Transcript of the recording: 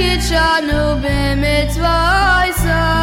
keyt yo no bin mit tsvais a